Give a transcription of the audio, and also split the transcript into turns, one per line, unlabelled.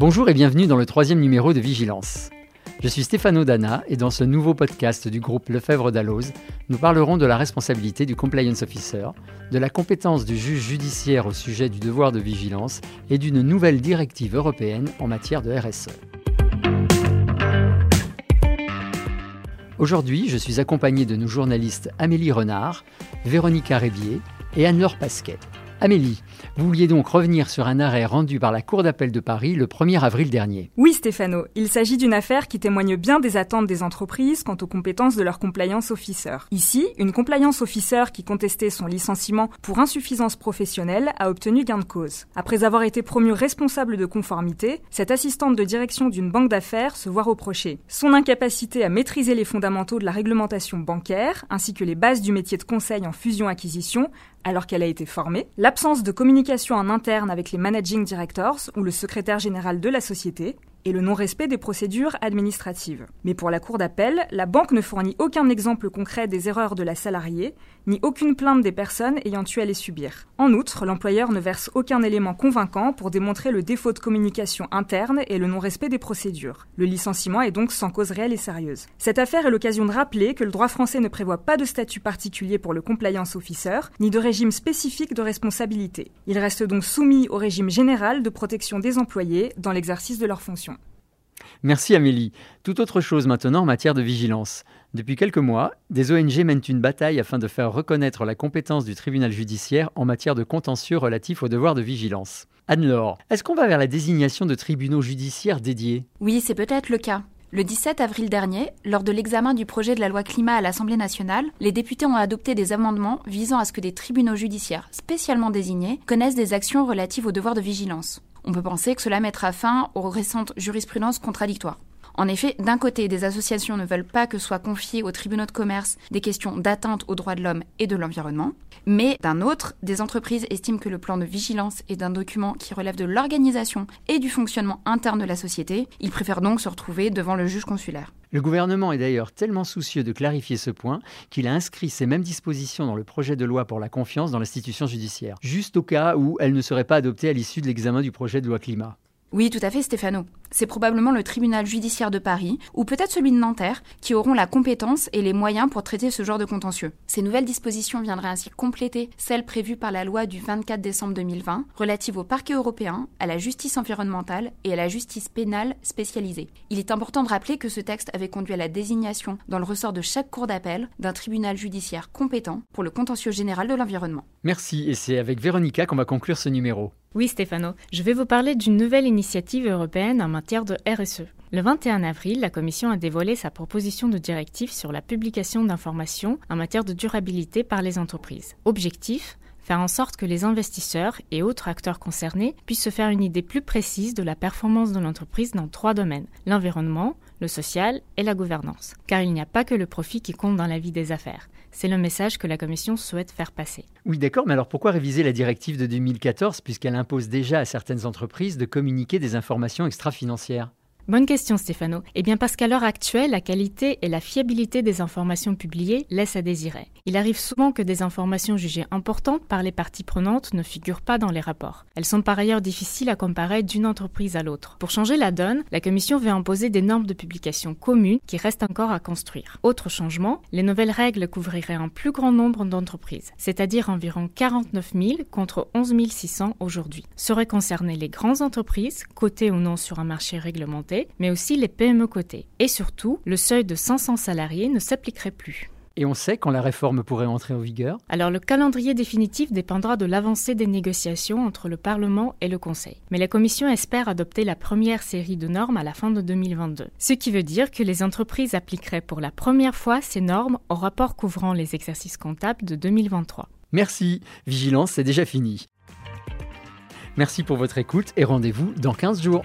Bonjour et bienvenue dans le troisième numéro de Vigilance. Je suis Stéphano Dana et dans ce nouveau podcast du groupe Lefebvre d'Alloz, nous parlerons de la responsabilité du compliance officer, de la compétence du juge judiciaire au sujet du devoir de vigilance et d'une nouvelle directive européenne en matière de RSE. Aujourd'hui, je suis accompagné de nos journalistes Amélie Renard, Véronica Rébier et Anne-Laure Pasquet. Amélie, vous vouliez donc revenir sur un arrêt rendu par la Cour d'appel de Paris le 1er avril dernier.
Oui Stéphano, il s'agit d'une affaire qui témoigne bien des attentes des entreprises quant aux compétences de leur compliance officer. Ici, une compliance officer qui contestait son licenciement pour insuffisance professionnelle a obtenu gain de cause. Après avoir été promue responsable de conformité, cette assistante de direction d'une banque d'affaires se voit reprocher son incapacité à maîtriser les fondamentaux de la réglementation bancaire ainsi que les bases du métier de conseil en fusion-acquisition alors qu'elle a été formée, l'absence de communication en interne avec les managing directors ou le secrétaire général de la société, et le non-respect des procédures administratives. Mais pour la Cour d'appel, la banque ne fournit aucun exemple concret des erreurs de la salariée, ni aucune plainte des personnes ayant eu à les subir. En outre, l'employeur ne verse aucun élément convaincant pour démontrer le défaut de communication interne et le non-respect des procédures. Le licenciement est donc sans cause réelle et sérieuse. Cette affaire est l'occasion de rappeler que le droit français ne prévoit pas de statut particulier pour le compliance officer, ni de régime spécifique de responsabilité. Il reste donc soumis au régime général de protection des employés dans l'exercice de leurs fonctions.
Merci Amélie. Tout autre chose maintenant en matière de vigilance. Depuis quelques mois, des ONG mènent une bataille afin de faire reconnaître la compétence du tribunal judiciaire en matière de contentieux relatifs au devoir de vigilance. Anne-Laure, est-ce qu'on va vers la désignation de tribunaux judiciaires dédiés?
Oui, c'est peut-être le cas. Le 17 avril dernier, lors de l'examen du projet de la loi climat à l'Assemblée nationale, les députés ont adopté des amendements visant à ce que des tribunaux judiciaires spécialement désignés connaissent des actions relatives au devoir de vigilance. On peut penser que cela mettra fin aux récentes jurisprudences contradictoires. En effet, d'un côté, des associations ne veulent pas que soient confiées aux tribunaux de commerce des questions d'atteinte aux droits de l'homme et de l'environnement, mais d'un autre, des entreprises estiment que le plan de vigilance est un document qui relève de l'organisation et du fonctionnement interne de la société. Ils préfèrent donc se retrouver devant le juge consulaire.
Le gouvernement est d'ailleurs tellement soucieux de clarifier ce point qu'il a inscrit ces mêmes dispositions dans le projet de loi pour la confiance dans l'institution judiciaire, juste au cas où elle ne serait pas adoptée à l'issue de l'examen du projet de loi climat.
Oui, tout à fait, Stéphano. C'est probablement le tribunal judiciaire de Paris, ou peut-être celui de Nanterre, qui auront la compétence et les moyens pour traiter ce genre de contentieux. Ces nouvelles dispositions viendraient ainsi compléter celles prévues par la loi du 24 décembre 2020, relative au parquet européen, à la justice environnementale et à la justice pénale spécialisée. Il est important de rappeler que ce texte avait conduit à la désignation, dans le ressort de chaque cour d'appel, d'un tribunal judiciaire compétent pour le contentieux général de l'environnement.
Merci, et c'est avec Véronica qu'on va conclure ce numéro.
Oui, Stéphano, je vais vous parler d'une nouvelle initiative européenne en matière de RSE. Le 21 avril, la Commission a dévoilé sa proposition de directive sur la publication d'informations en matière de durabilité par les entreprises. Objectif faire en sorte que les investisseurs et autres acteurs concernés puissent se faire une idée plus précise de la performance de l'entreprise dans trois domaines l'environnement, le social et la gouvernance. Car il n'y a pas que le profit qui compte dans la vie des affaires. C'est le message que la Commission souhaite faire passer.
Oui, d'accord, mais alors pourquoi réviser la directive de 2014 puisqu'elle impose déjà à certaines entreprises de communiquer des informations extra-financières?
Bonne question Stéphano. Eh bien parce qu'à l'heure actuelle, la qualité et la fiabilité des informations publiées laissent à désirer. Il arrive souvent que des informations jugées importantes par les parties prenantes ne figurent pas dans les rapports. Elles sont par ailleurs difficiles à comparer d'une entreprise à l'autre. Pour changer la donne, la Commission veut imposer des normes de publication communes qui restent encore à construire. Autre changement, les nouvelles règles couvriraient un plus grand nombre d'entreprises, c'est-à-dire environ 49 000 contre 11 600 aujourd'hui. Seraient concernées les grandes entreprises, cotées ou non sur un marché réglementé, mais aussi les PME cotées. Et surtout, le seuil de 500 salariés ne s'appliquerait plus.
Et on sait quand la réforme pourrait entrer en vigueur?
Alors le calendrier définitif dépendra de l'avancée des négociations entre le Parlement et le Conseil. Mais la Commission espère adopter la première série de normes à la fin de 2022. Ce qui veut dire que les entreprises appliqueraient pour la première fois ces normes au rapport couvrant les exercices comptables de 2023.
Merci, Vigilance, c'est déjà fini. Merci pour votre écoute et rendez-vous dans 15 jours.